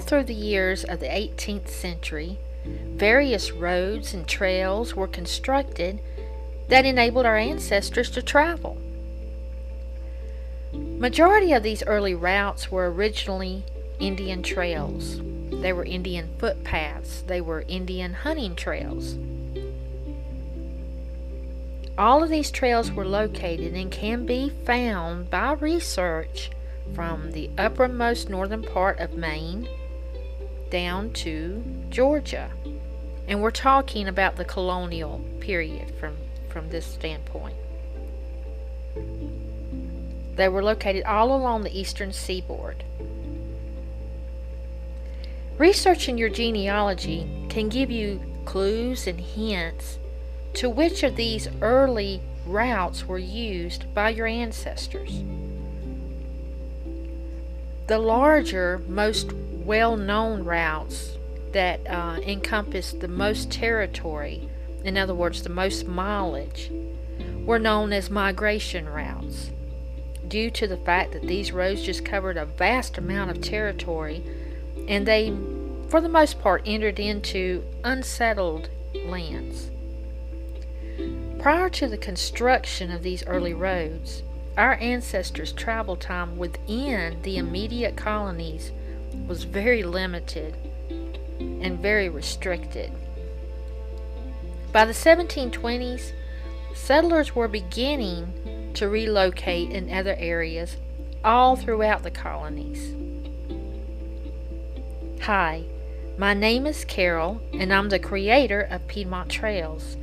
all through the years of the 18th century, various roads and trails were constructed that enabled our ancestors to travel. Majority of these early routes were originally Indian trails. They were Indian footpaths. They were Indian hunting trails. All of these trails were located and can be found by research from the uppermost northern part of Maine down to Georgia. And we're talking about the colonial period from, from this standpoint. They were located all along the eastern seaboard. Researching your genealogy can give you clues and hints to which of these early routes were used by your ancestors. The larger, most well known routes that uh, encompass the most territory, in other words, the most mileage, were known as migration routes due to the fact that these roads just covered a vast amount of territory and they, for the most part, entered into unsettled lands. Prior to the construction of these early roads, our ancestors' travel time within the immediate colonies was very limited and very restricted. By the 1720s, settlers were beginning to relocate in other areas all throughout the colonies. Hi, my name is Carol, and I'm the creator of Piedmont Trails.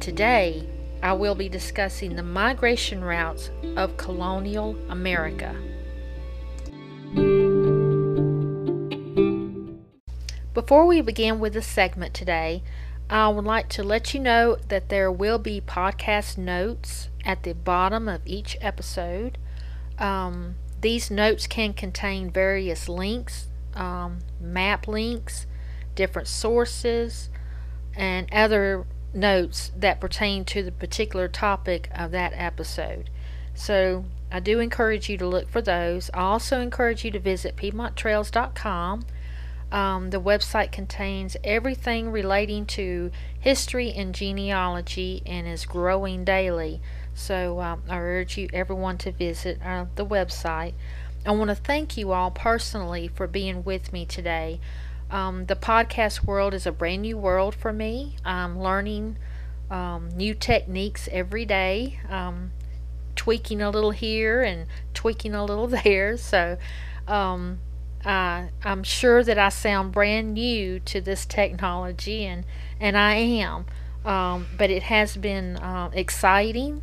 Today, I will be discussing the migration routes of colonial America. Before we begin with the segment today, I would like to let you know that there will be podcast notes at the bottom of each episode. Um, these notes can contain various links, um, map links, different sources, and other notes that pertain to the particular topic of that episode. So I do encourage you to look for those. I also encourage you to visit PiedmontTrails.com. Um, the website contains everything relating to history and genealogy and is growing daily. So um, I urge you, everyone, to visit uh, the website. I want to thank you all personally for being with me today. Um, the podcast world is a brand new world for me. I'm learning um, new techniques every day, um, tweaking a little here and tweaking a little there. So I, I'm sure that I sound brand new to this technology, and, and I am. Um, but it has been uh, exciting,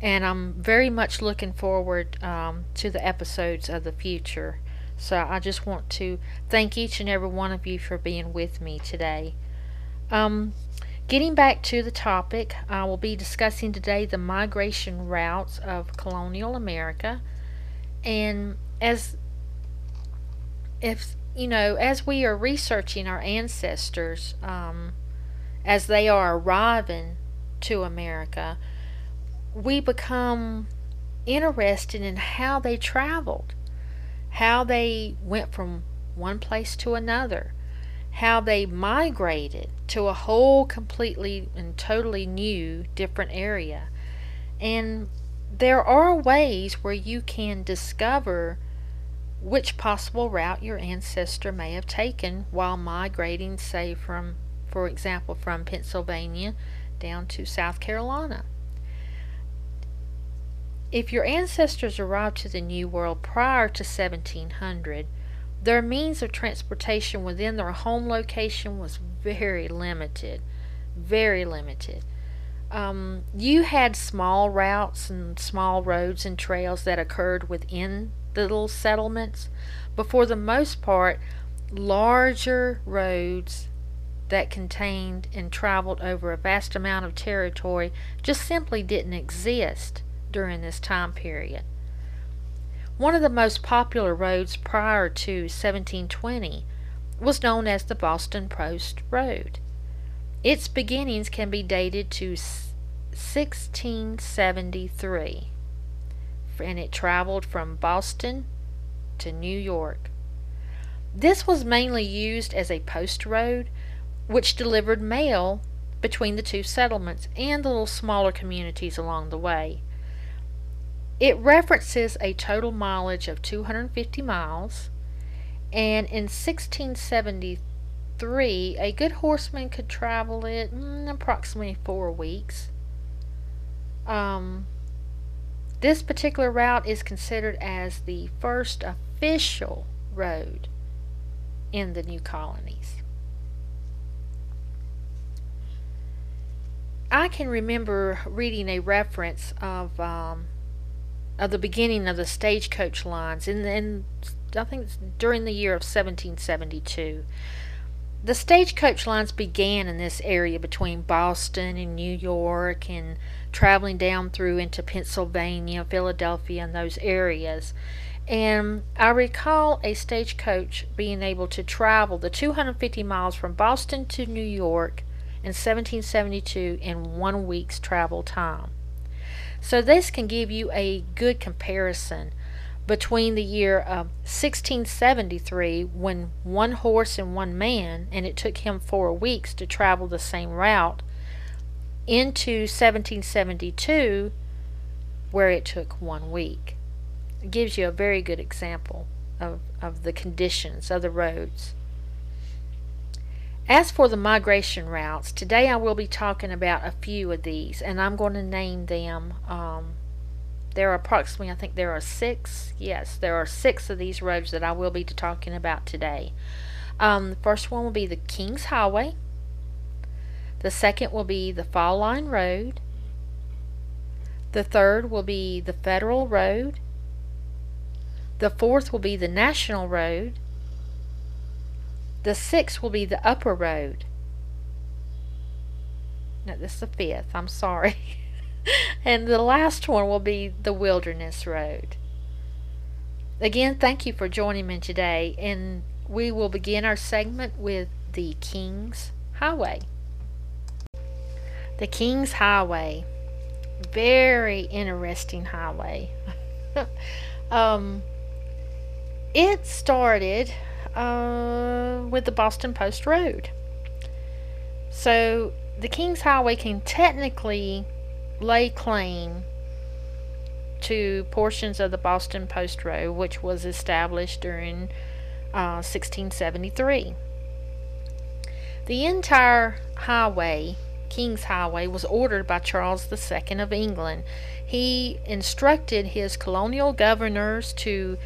and I'm very much looking forward um, to the episodes of the future. So I just want to thank each and every one of you for being with me today. Um, getting back to the topic, I will be discussing today the migration routes of colonial America. And as if you know, as we are researching our ancestors, um, as they are arriving to America, we become interested in how they traveled how they went from one place to another, how they migrated to a whole completely and totally new different area. And there are ways where you can discover which possible route your ancestor may have taken while migrating, say, from, for example, from Pennsylvania down to South Carolina. If your ancestors arrived to the New World prior to 1700, their means of transportation within their home location was very limited. Very limited. Um, you had small routes and small roads and trails that occurred within the little settlements, but for the most part, larger roads that contained and traveled over a vast amount of territory just simply didn't exist during this time period. One of the most popular roads prior to 1720 was known as the Boston Post Road. Its beginnings can be dated to 1673, and it traveled from Boston to New York. This was mainly used as a post road, which delivered mail between the two settlements and the little smaller communities along the way. It references a total mileage of 250 miles, and in 1673, a good horseman could travel it in approximately four weeks. Um, this particular route is considered as the first official road in the new colonies. I can remember reading a reference of um, of the beginning of the stagecoach lines in, in I think during the year of 1772. The stagecoach lines began in this area between Boston and New York and traveling down through into Pennsylvania, Philadelphia, and those areas. And I recall a stagecoach being able to travel the 250 miles from Boston to New York in 1772 in one week's travel time. So this can give you a good comparison between the year of 1673 when one horse and one man and it took him 4 weeks to travel the same route into 1772 where it took 1 week. It gives you a very good example of, of the conditions of the roads. As for the migration routes, today I will be talking about a few of these, and I'm going to name them. Um, there are approximately, I think there are six. Yes, there are six of these roads that I will be talking about today. Um, the first one will be the King's Highway. The second will be the Fall Line Road. The third will be the Federal Road. The fourth will be the National Road. The sixth will be the upper road. No, this is the fifth. I'm sorry. and the last one will be the wilderness road. Again, thank you for joining me today, and we will begin our segment with the King's Highway. The King's Highway. Very interesting highway. um, it started uh, with the Boston Post Road. So the King's Highway can technically lay claim to portions of the Boston Post Road, which was established during uh, 1673. The entire highway, King's Highway, was ordered by Charles II of England. He instructed his colonial governors to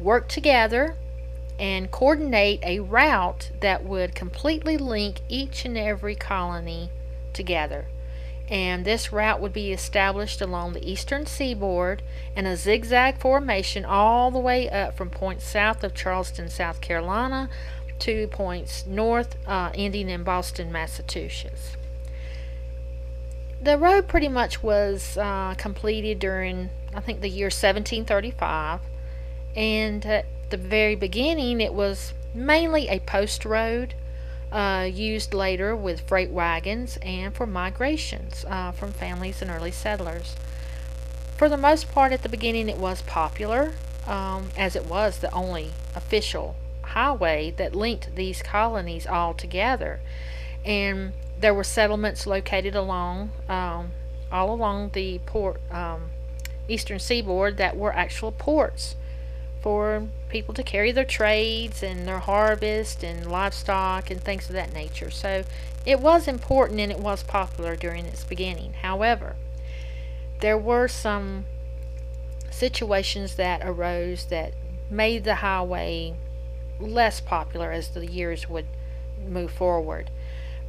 work together and coordinate a route that would completely link each and every colony together. And this route would be established along the eastern seaboard in a zigzag formation all the way up from points south of Charleston, South Carolina to points north, uh, ending in Boston, Massachusetts. The road pretty much was uh, completed during, I think, the year 1735. And at the very beginning, it was mainly a post road uh, used later with freight wagons and for migrations uh, from families and early settlers. For the most part, at the beginning, it was popular, um, as it was the only official highway that linked these colonies all together. And there were settlements located along um, all along the port um, eastern seaboard that were actual ports for people to carry their trades and their harvest and livestock and things of that nature. So it was important and it was popular during its beginning. However, there were some situations that arose that made the highway less popular as the years would move forward.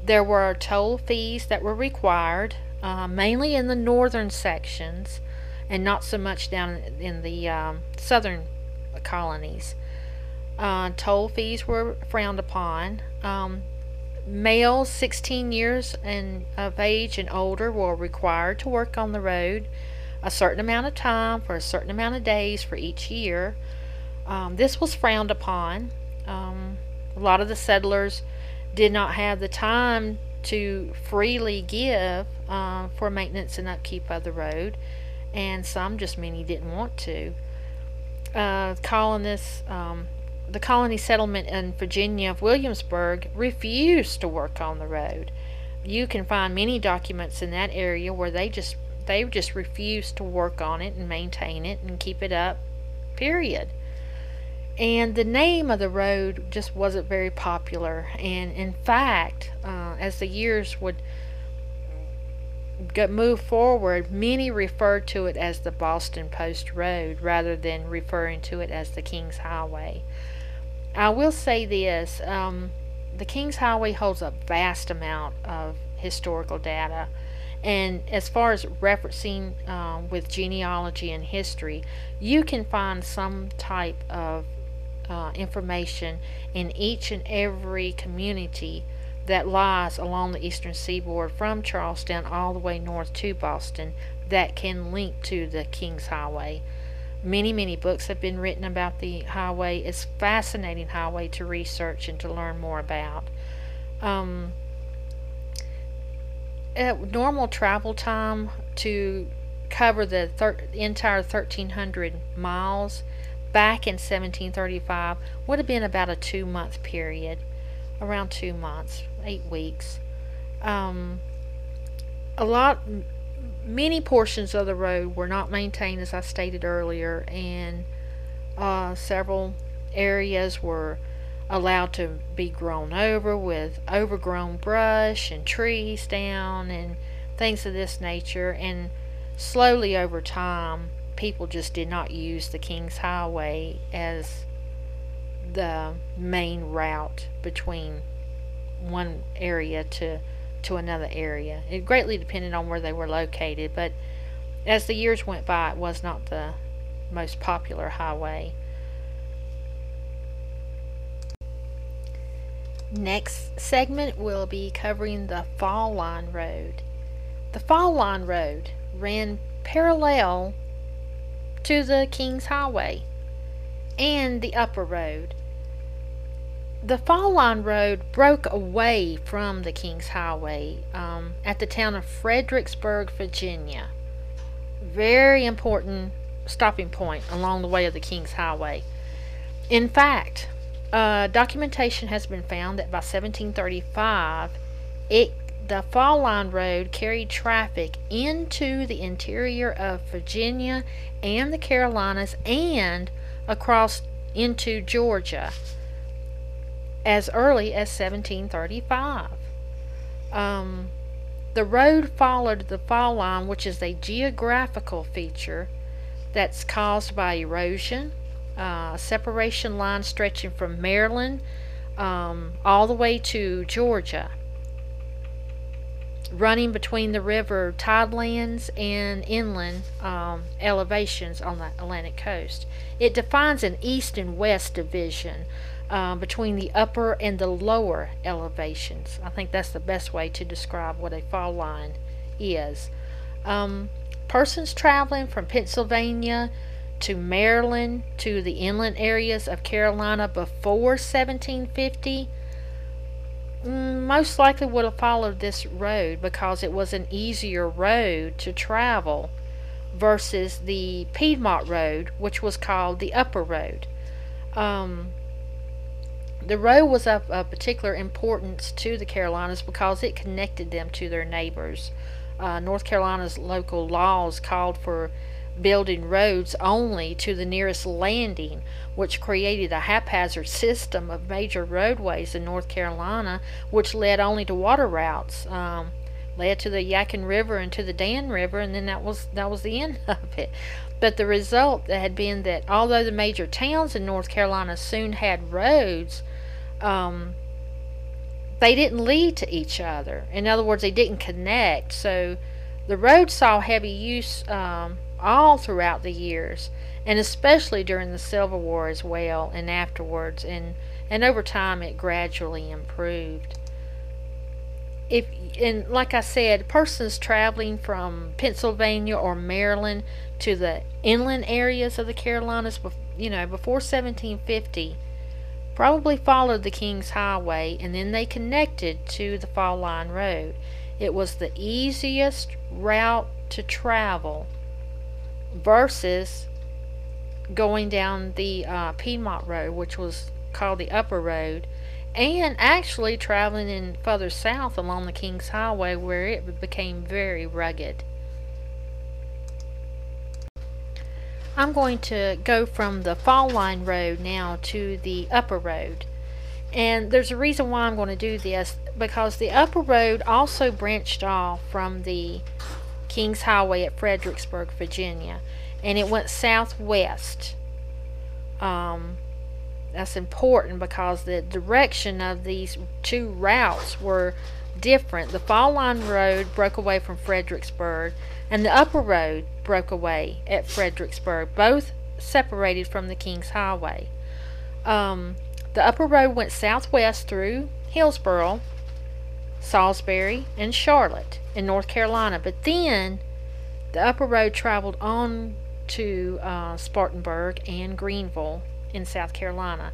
There were toll fees that were required, uh, mainly in the northern sections, and not so much down in the um, southern colonies. Uh, toll fees were frowned upon. Um, males 16 years and of age and older were required to work on the road a certain amount of time for a certain amount of days for each year. Um, this was frowned upon. Um, a lot of the settlers did not have the time to freely give uh, for maintenance and upkeep of the road, and some just many didn't want to uh, colonists um, the colony settlement in Virginia of Williamsburg refused to work on the road. You can find many documents in that area where they just they just refused to work on it and maintain it and keep it up. Period. And the name of the road just wasn't very popular. And in fact, uh, as the years would move forward, many referred to it as the Boston Post Road rather than referring to it as the King's Highway. I will say this um, the King's Highway holds a vast amount of historical data. And as far as referencing uh, with genealogy and history, you can find some type of uh, information in each and every community that lies along the eastern seaboard from Charleston all the way north to Boston that can link to the King's Highway. Many, many books have been written about the highway. It's a fascinating highway to research and to learn more about. Um, at normal travel time to cover the thir- entire 1300 miles back in 1735 would have been about a two month period, around two months, eight weeks. Um, a lot, many portions of the road were not maintained, as I stated earlier, and uh, several areas were allowed to be grown over with overgrown brush and trees down and things of this nature. And slowly over time, people just did not use the King's Highway as the main route between one area to to another area. It greatly depended on where they were located, but as the years went by, it was not the most popular highway. Next segment will be covering the Fall Line Road. The Fall Line Road ran parallel to the King's Highway and the Upper Road the Fall Line Road broke away from the King's Highway um, at the town of Fredericksburg, Virginia. Very important stopping point along the way of the King's Highway. In fact, uh, documentation has been found that by 1735, it the Fall Line Road carried traffic into the interior of Virginia and the Carolinas and across into Georgia as early as 1735. Um, the road followed the fall line, which is a geographical feature that's caused by erosion, uh, separation line stretching from Maryland um, all the way to Georgia, running between the river tidelands and inland um, elevations on the Atlantic coast. It defines an east and west division um, between the upper and the lower elevations. I think that's the best way to describe what a fall line is. Um, persons traveling from Pennsylvania to Maryland to the inland areas of Carolina before 1750 mm, most likely would have followed this road because it was an easier road to travel versus the Piedmont Road, which was called the Upper Road. Um, the road was of, of particular importance to the Carolinas because it connected them to their neighbors. Uh, North Carolina's local laws called for building roads only to the nearest landing, which created a haphazard system of major roadways in North Carolina, which led only to water routes. Um, led to the Yadkin River and to the Dan River, and then that was that was the end of it. But the result had been that although the major towns in North Carolina soon had roads, um, they didn't lead to each other. In other words, they didn't connect. So the road saw heavy use um, all throughout the years, and especially during the Civil War as well, and afterwards. And and over time, it gradually improved. If and like I said, persons traveling from Pennsylvania or Maryland to the inland areas of the Carolinas, you know, before 1750 probably followed the King's Highway and then they connected to the Fall Line Road. It was the easiest route to travel versus going down the uh, Piedmont Road, which was called the Upper Road, and actually traveling in further south along the King's Highway where it became very rugged. I'm going to go from the Fall Line Road now to the Upper Road. And there's a reason why I'm going to do this because the Upper Road also branched off from the King's Highway at Fredericksburg, Virginia, and it went southwest. Um, that's important because the direction of these two routes were different. The Fall Line Road broke away from Fredericksburg, and the Upper Road broke away at Fredericksburg, both separated from the King's Highway. Um, the Upper Road went southwest through Hillsboro, Salisbury, and Charlotte in North Carolina, but then the Upper Road traveled on to uh, Spartanburg and Greenville in South Carolina.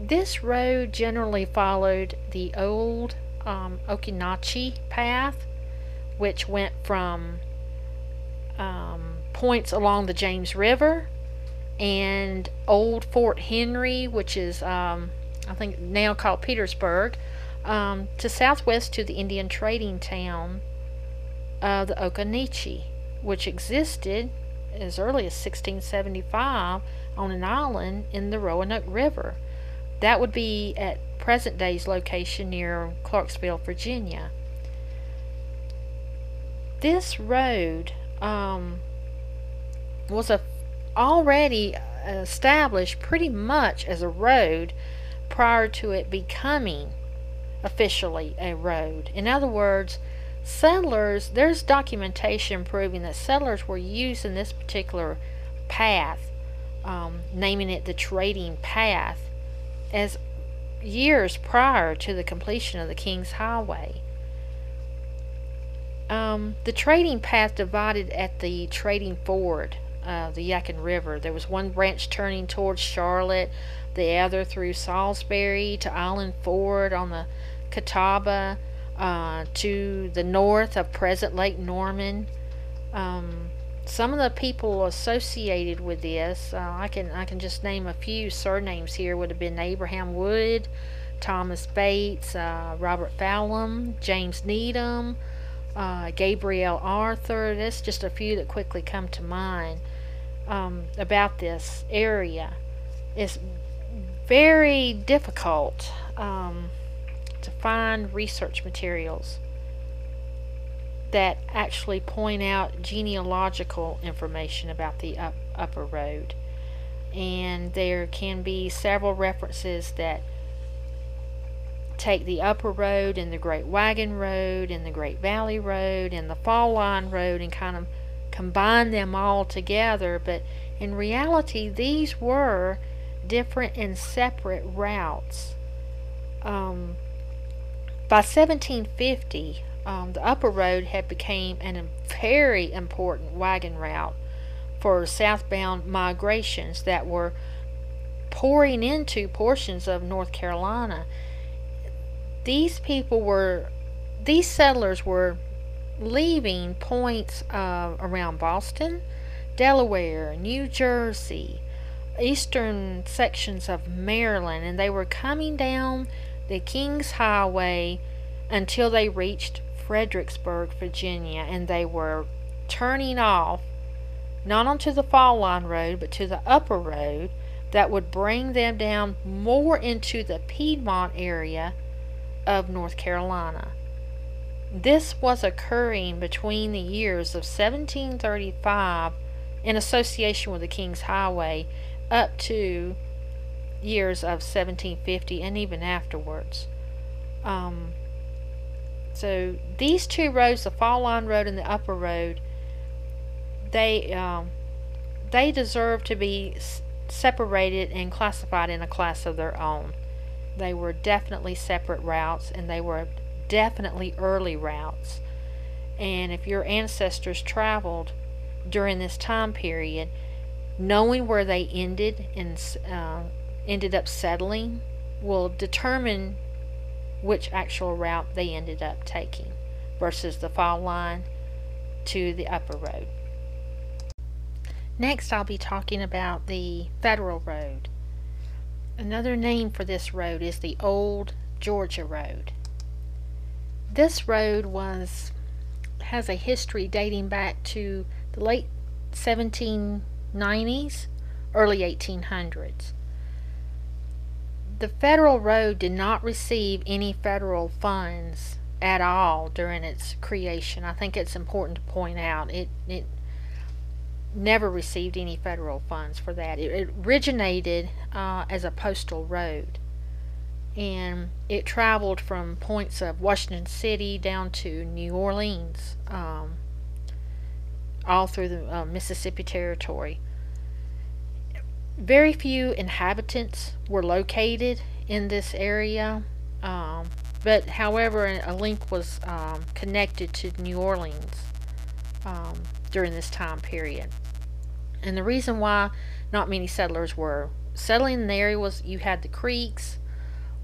This road generally followed the old um, Occoneechee path, which went from um, points along the James River and Old Fort Henry, which is, um, I think, now called Petersburg, um, to southwest to the Indian trading town of the Occoneechee, which existed as early as 1675 on an island in the Roanoke River. That would be at present day's location near Clarksville, Virginia. This road um, was a, already established pretty much as a road prior to it becoming officially a road. In other words, settlers, there's documentation proving that settlers were using this particular path, um, naming it the trading path, as years prior to the completion of the King's Highway. Um, the trading path divided at the trading ford, uh, the Yadkin River. There was one branch turning towards Charlotte, the other through Salisbury to Island Ford on the Catawba, uh, to the north of present Lake Norman. Um, some of the people associated with this, uh, I can I can just name a few surnames here. Would have been Abraham Wood, Thomas Bates, uh, Robert Fallam, James Needham, uh, Gabriel Arthur. That's just a few that quickly come to mind um, about this area. It's very difficult um, to find research materials that actually point out genealogical information about the up, upper road. And there can be several references that take the upper road and the Great Wagon Road and the Great Valley Road and the Fall Line Road and kind of combine them all together. But in reality, these were different and separate routes. Um, by 1750, um, the upper road had become a very important wagon route for southbound migrations that were pouring into portions of North Carolina. These people were, these settlers were leaving points uh, around Boston, Delaware, New Jersey, eastern sections of Maryland, and they were coming down the King's Highway until they reached Fredericksburg, Virginia, and they were turning off not onto the Fall Line Road but to the upper road that would bring them down more into the Piedmont area of North Carolina. This was occurring between the years of 1735 in association with the King's Highway up to years of 1750 and even afterwards. Um, so these two roads, the Fall Line Road and the Upper Road, they um, they deserve to be separated and classified in a class of their own. They were definitely separate routes and they were definitely early routes. And if your ancestors traveled during this time period, knowing where they ended and uh, ended up settling will determine which actual route they ended up taking versus the fall line to the upper road. Next, I'll be talking about the Federal Road. Another name for this road is the Old Georgia Road. This road was has a history dating back to the late 1790s, early 1800s. The federal road did not receive any federal funds at all during its creation. I think it's important to point out it it never received any federal funds for that. It, originated uh, as a postal road, and it traveled from points of Washington City down to New Orleans, um, all through the uh, Mississippi Territory. Very few inhabitants were located in this area. Um, but however, a link was um, connected to New Orleans um, during this time period. And the reason why not many settlers were settling in the area was you had the Creeks,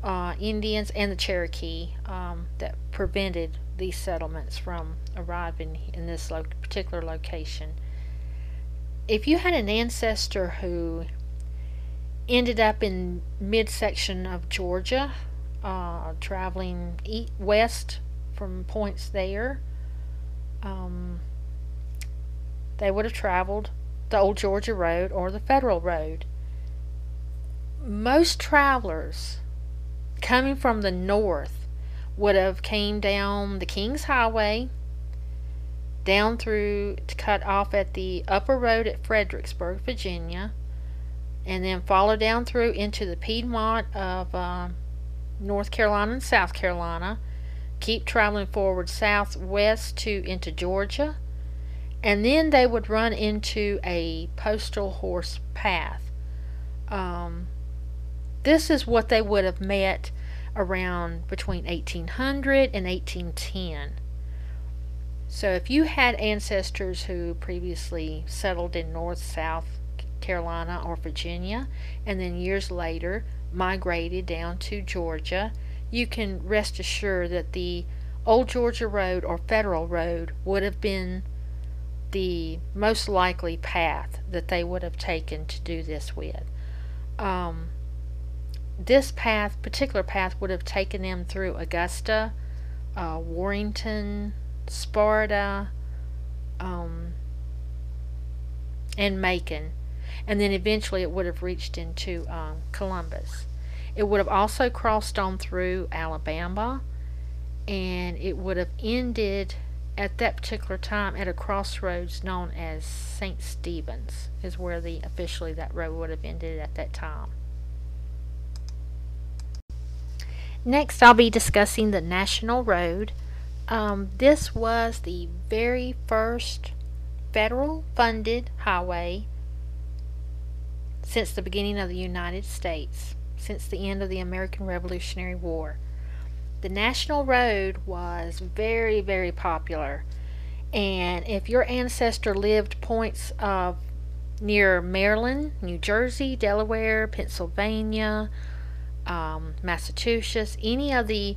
uh, Indians, and the Cherokee um, that prevented these settlements from arriving in this lo- particular location. If you had an ancestor who ended up in midsection of Georgia, uh, traveling east, west from points there. Um, they would have traveled the old Georgia Road or the Federal Road. Most travelers coming from the north would have came down the King's Highway down through to cut off at the upper road at Fredericksburg, Virginia, and then follow down through into the Piedmont of um, North Carolina and South Carolina. Keep traveling forward southwest to into Georgia. And then they would run into a postal horse path. Um, this is what they would have met around between 1800 and 1810. So if you had ancestors who previously settled in North, South Carolina, or Virginia, and then years later migrated down to Georgia, you can rest assured that the Old Georgia Road or Federal Road would have been the most likely path that they would have taken to do this with. Um, this path, particular path, would have taken them through Augusta, uh, Warrenton, Sparta, um, and Macon and then eventually it would have reached into um, Columbus. It would have also crossed on through Alabama, and it would have ended at that particular time at a crossroads known as St. Stephen's, is where the officially that road would have ended at that time. Next, I'll be discussing the National Road. Um, this was the very first federal funded highway since the beginning of the United States, since the end of the American Revolutionary War. The National Road was very, very popular. And if your ancestor lived points of near Maryland, New Jersey, Delaware, Pennsylvania, um, Massachusetts, any of the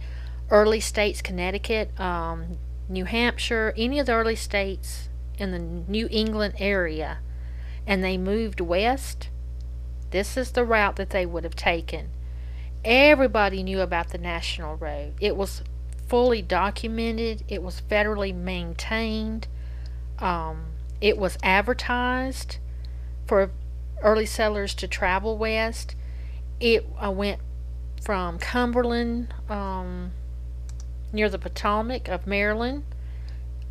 early states, Connecticut, um, New Hampshire, any of the early states in the New England area, and they moved west, this is the route that they would have taken. Everybody knew about the National Road. It was fully documented, it was federally maintained, um, it was advertised for early settlers to travel west. It uh, went from Cumberland, um, near the Potomac of Maryland,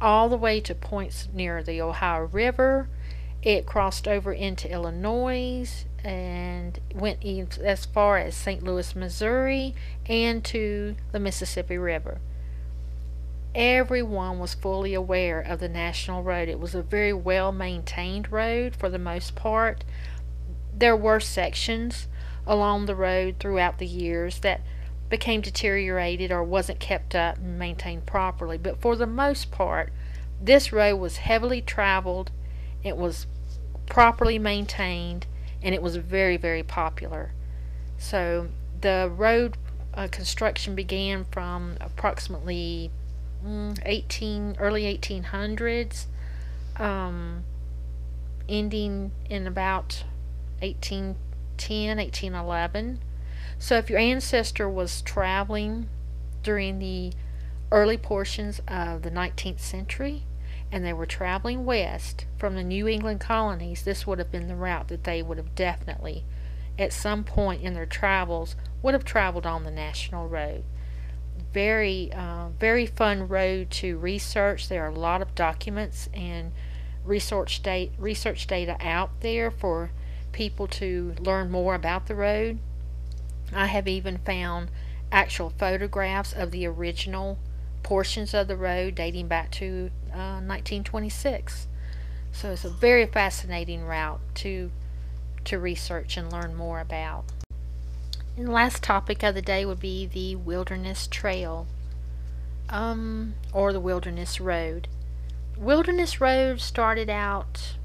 all the way to points near the Ohio River. It crossed over into Illinois, and went as far as St. Louis, Missouri, and to the Mississippi River. Everyone was fully aware of the National Road. It was a very well maintained road for the most part. There were sections along the road throughout the years that became deteriorated or wasn't kept up and maintained properly, but for the most part, this road was heavily traveled, it was properly maintained, and it was very, very popular. So the road uh, construction began from approximately mm, 18 early 1800s, um, ending in about 1810, 1811. So if your ancestor was traveling during the early portions of the 19th century and they were traveling west from the New England colonies, this would have been the route that they would have definitely, at some point in their travels, would have traveled on the National Road. Very, uh, very fun road to research. There are a lot of documents and research data, research data out there for people to learn more about the road. I have even found actual photographs of the original portions of the road dating back to uh, 1926. So it's a very fascinating route to to research and learn more about. And the last topic of the day would be the Wilderness Trail, um, or the Wilderness Road. Wilderness Road started out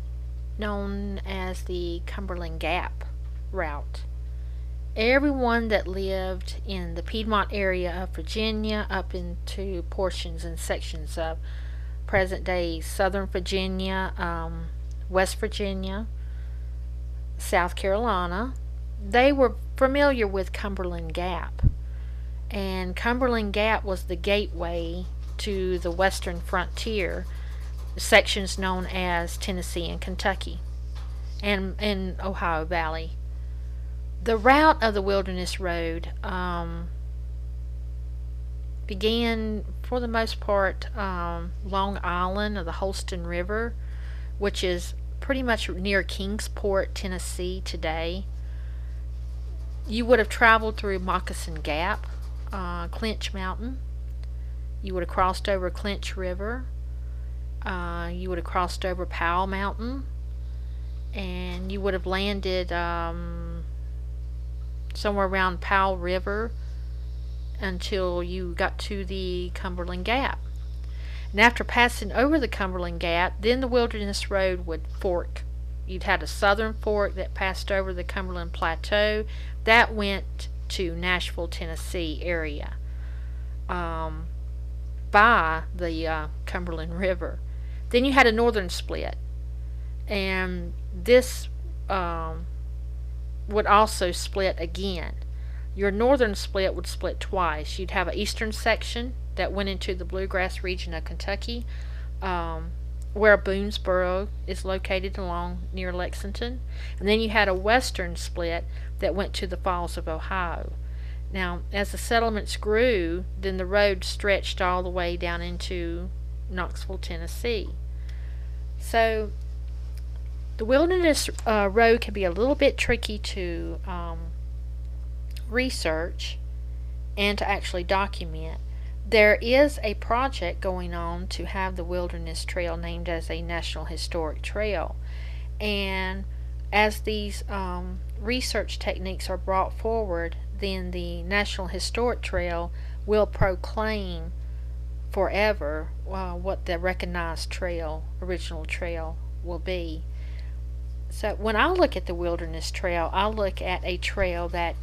known as the Cumberland Gap route everyone that lived in the Piedmont area of Virginia up into portions and sections of present day Southern Virginia, um, West Virginia, South Carolina, they were familiar with Cumberland Gap. And Cumberland Gap was the gateway to the western frontier, sections known as Tennessee and Kentucky, and in Ohio Valley the route of the Wilderness Road um, began, for the most part, um, Long Island of the Holston River, which is pretty much near Kingsport, Tennessee today. You would have traveled through Moccasin Gap, uh, Clinch Mountain. You would have crossed over Clinch River. Uh, you would have crossed over Powell Mountain. And you would have landed um, somewhere around Powell River until you got to the Cumberland Gap. And after passing over the Cumberland Gap, then the Wilderness Road would fork. You'd had a southern fork that passed over the Cumberland Plateau. That went to Nashville, Tennessee area um, by the uh, Cumberland River. Then you had a northern split. And this um, would also split again. Your northern split would split twice. You'd have an eastern section that went into the bluegrass region of Kentucky, um, where Boonesboro is located along near Lexington. And then you had a western split that went to the Falls of Ohio. Now, as the settlements grew, then the road stretched all the way down into Knoxville, Tennessee. So the wilderness uh, road can be a little bit tricky to um, research and to actually document. There is a project going on to have the Wilderness Trail named as a National Historic Trail. And as these um, research techniques are brought forward, then the National Historic Trail will proclaim forever uh, what the recognized trail, original trail, will be. So when I look at the Wilderness Trail, I look at a trail that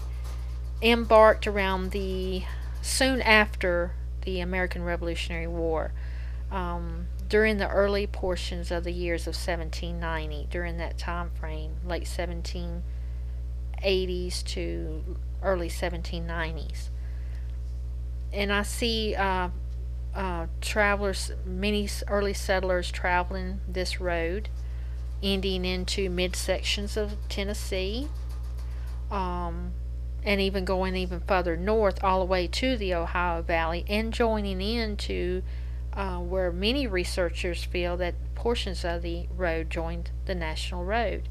embarked around the soon after the American Revolutionary War. Um, during the early portions of the years of 1790, during that time frame, late 1780s to early 1790s. And I see uh, uh, travelers, many early settlers traveling this road ending into midsections of Tennessee, um, and even going even further north all the way to the Ohio Valley and joining into uh, where many researchers feel that portions of the road joined the National Road.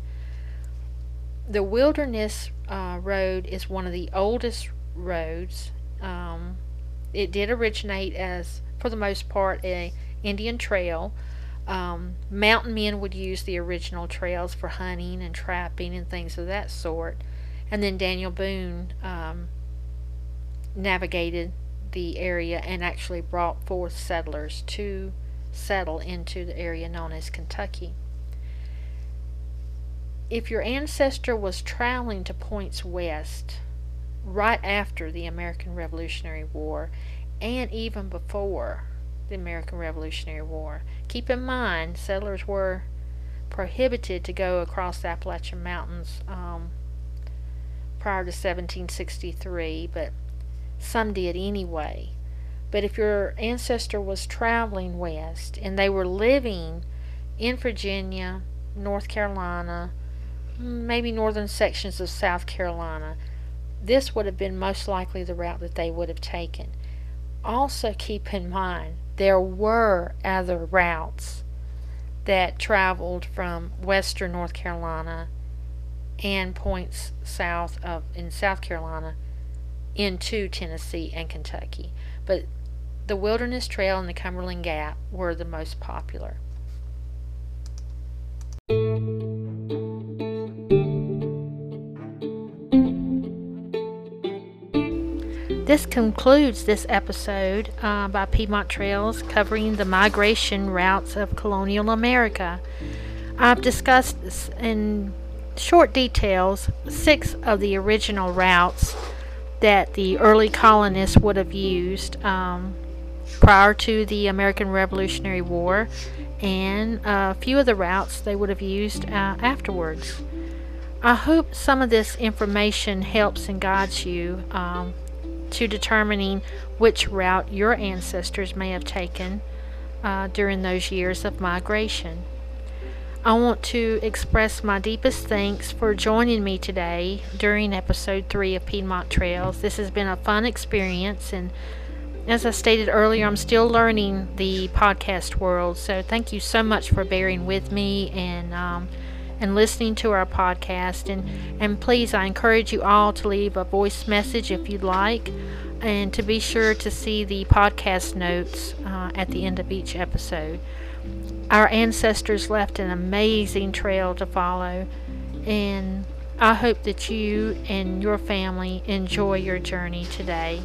The Wilderness uh, Road is one of the oldest roads. Um, it did originate as, for the most part, a Indian trail um, mountain men would use the original trails for hunting and trapping and things of that sort. And then Daniel Boone um, navigated the area and actually brought forth settlers to settle into the area known as Kentucky. If your ancestor was traveling to points west right after the American Revolutionary War and even before, the American Revolutionary War. Keep in mind, settlers were prohibited to go across the Appalachian Mountains um, prior to 1763, but some did anyway. But if your ancestor was traveling west and they were living in Virginia, North Carolina, maybe northern sections of South Carolina, this would have been most likely the route that they would have taken. Also, keep in mind there were other routes that traveled from western North Carolina and points south of in South Carolina into Tennessee and Kentucky. But the Wilderness Trail and the Cumberland Gap were the most popular. This concludes this episode uh, by Piedmont Trails covering the migration routes of colonial America. I've discussed in short details six of the original routes that the early colonists would have used um, prior to the American Revolutionary War and a few of the routes they would have used uh, afterwards. I hope some of this information helps and guides you um, to determining which route your ancestors may have taken uh, during those years of migration. I want to express my deepest thanks for joining me today during episode 3 of Piedmont Trails. This has been a fun experience, and as I stated earlier, I'm still learning the podcast world. So thank you so much for bearing with me and um, and listening to our podcast. And and please, I encourage you all to leave a voice message if you'd like, and to be sure to see the podcast notes uh, at the end of each episode. Our ancestors left an amazing trail to follow, and I hope that you and your family enjoy your journey today.